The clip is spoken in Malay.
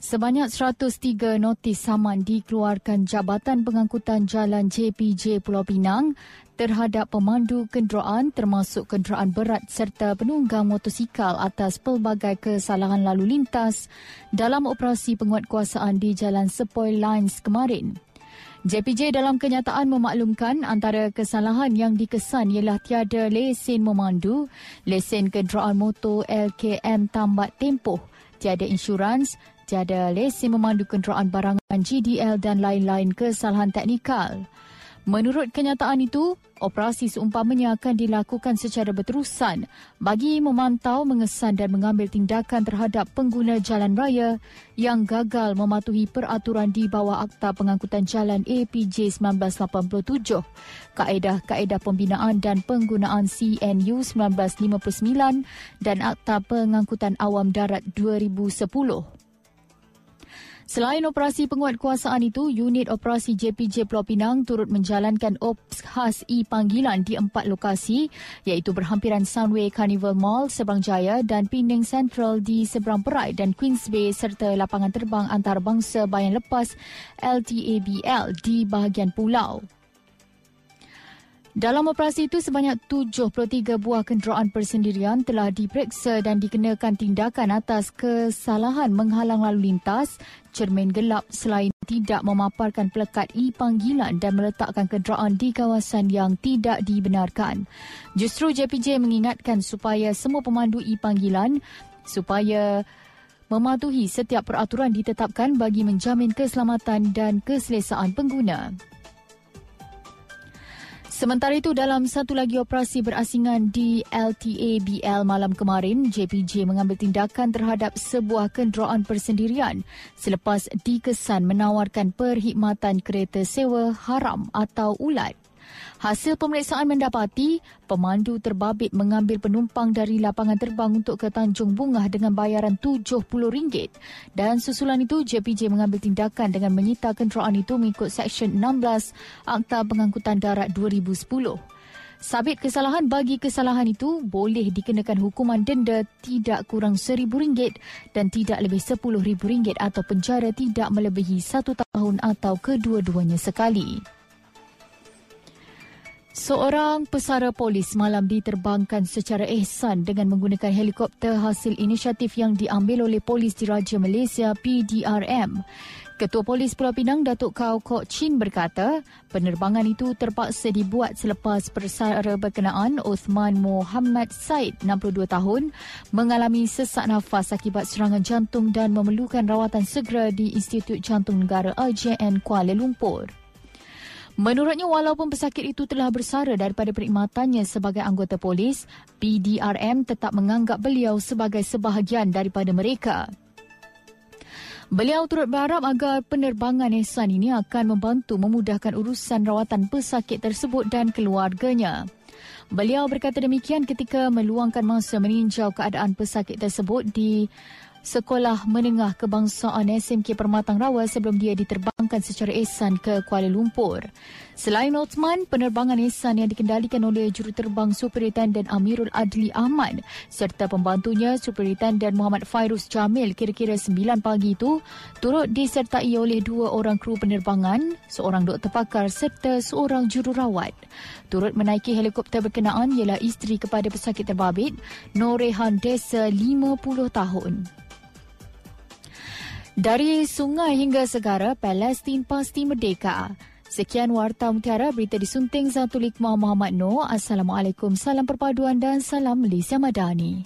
Sebanyak 103 notis saman dikeluarkan Jabatan Pengangkutan Jalan JPJ Pulau Pinang terhadap pemandu kenderaan termasuk kenderaan berat serta penunggang motosikal atas pelbagai kesalahan lalu lintas dalam operasi penguatkuasaan di Jalan Sepoi Lines kemarin. JPJ dalam kenyataan memaklumkan antara kesalahan yang dikesan ialah tiada lesen memandu, lesen kenderaan motor LKM tambat tempoh, tiada insurans, tiada lesen memandu kenderaan barangan GDL dan lain-lain kesalahan teknikal. Menurut kenyataan itu, operasi seumpamanya akan dilakukan secara berterusan bagi memantau, mengesan dan mengambil tindakan terhadap pengguna jalan raya yang gagal mematuhi peraturan di bawah Akta Pengangkutan Jalan APJ 1987, Kaedah-Kaedah Pembinaan dan Penggunaan CNU 1959 dan Akta Pengangkutan Awam Darat 2010. Selain operasi penguatkuasaan itu, unit operasi JPJ Pulau Pinang turut menjalankan ops khas e-panggilan di empat lokasi iaitu berhampiran Sunway Carnival Mall, Seberang Jaya dan Penang Central di Seberang Perai dan Queens Bay serta lapangan terbang antarabangsa bayan lepas LTABL di bahagian pulau. Dalam operasi itu, sebanyak 73 buah kenderaan persendirian telah diperiksa dan dikenakan tindakan atas kesalahan menghalang lalu lintas, cermin gelap selain tidak memaparkan pelekat e-panggilan dan meletakkan kenderaan di kawasan yang tidak dibenarkan. Justru JPJ mengingatkan supaya semua pemandu e-panggilan supaya mematuhi setiap peraturan ditetapkan bagi menjamin keselamatan dan keselesaan pengguna. Sementara itu, dalam satu lagi operasi berasingan di LTABL malam kemarin, JPJ mengambil tindakan terhadap sebuah kenderaan persendirian selepas dikesan menawarkan perkhidmatan kereta sewa haram atau ulat. Hasil pemeriksaan mendapati pemandu terbabit mengambil penumpang dari lapangan terbang untuk ke Tanjung Bungah dengan bayaran RM70 dan susulan itu JPJ mengambil tindakan dengan menyita kenderaan itu mengikut Seksyen 16 Akta Pengangkutan Darat 2010. Sabit kesalahan bagi kesalahan itu boleh dikenakan hukuman denda tidak kurang RM1,000 dan tidak lebih RM10,000 atau penjara tidak melebihi satu tahun atau kedua-duanya sekali. Seorang pesara polis malam diterbangkan secara ihsan dengan menggunakan helikopter hasil inisiatif yang diambil oleh Polis Diraja Malaysia PDRM. Ketua Polis Pulau Pinang Datuk Kau Kok Chin berkata, penerbangan itu terpaksa dibuat selepas persara berkenaan Osman Muhammad Said, 62 tahun, mengalami sesak nafas akibat serangan jantung dan memerlukan rawatan segera di Institut Jantung Negara IJN Kuala Lumpur. Menurutnya, walaupun pesakit itu telah bersara daripada perkhidmatannya sebagai anggota polis, PDRM tetap menganggap beliau sebagai sebahagian daripada mereka. Beliau turut berharap agar penerbangan ihsan ini akan membantu memudahkan urusan rawatan pesakit tersebut dan keluarganya. Beliau berkata demikian ketika meluangkan masa meninjau keadaan pesakit tersebut di Sekolah Menengah Kebangsaan SMK Permatang Rawa sebelum dia diterbangkan secara ihsan ke Kuala Lumpur. Selain Osman, penerbangan ihsan yang dikendalikan oleh juruterbang Superintenden Amirul Adli Ahmad serta pembantunya Superintenden Muhammad Fairuz Jamil kira-kira 9 pagi itu turut disertai oleh dua orang kru penerbangan, seorang doktor pakar serta seorang jururawat. Turut menaiki helikopter berkenaan ialah isteri kepada pesakit terbabit, Norehan Desa 50 tahun. Dari sungai hingga segara, Palestin pasti merdeka. Sekian Warta Mutiara, berita disunting Zatulik Muhammad Noor. Assalamualaikum, salam perpaduan dan salam Malaysia Madani.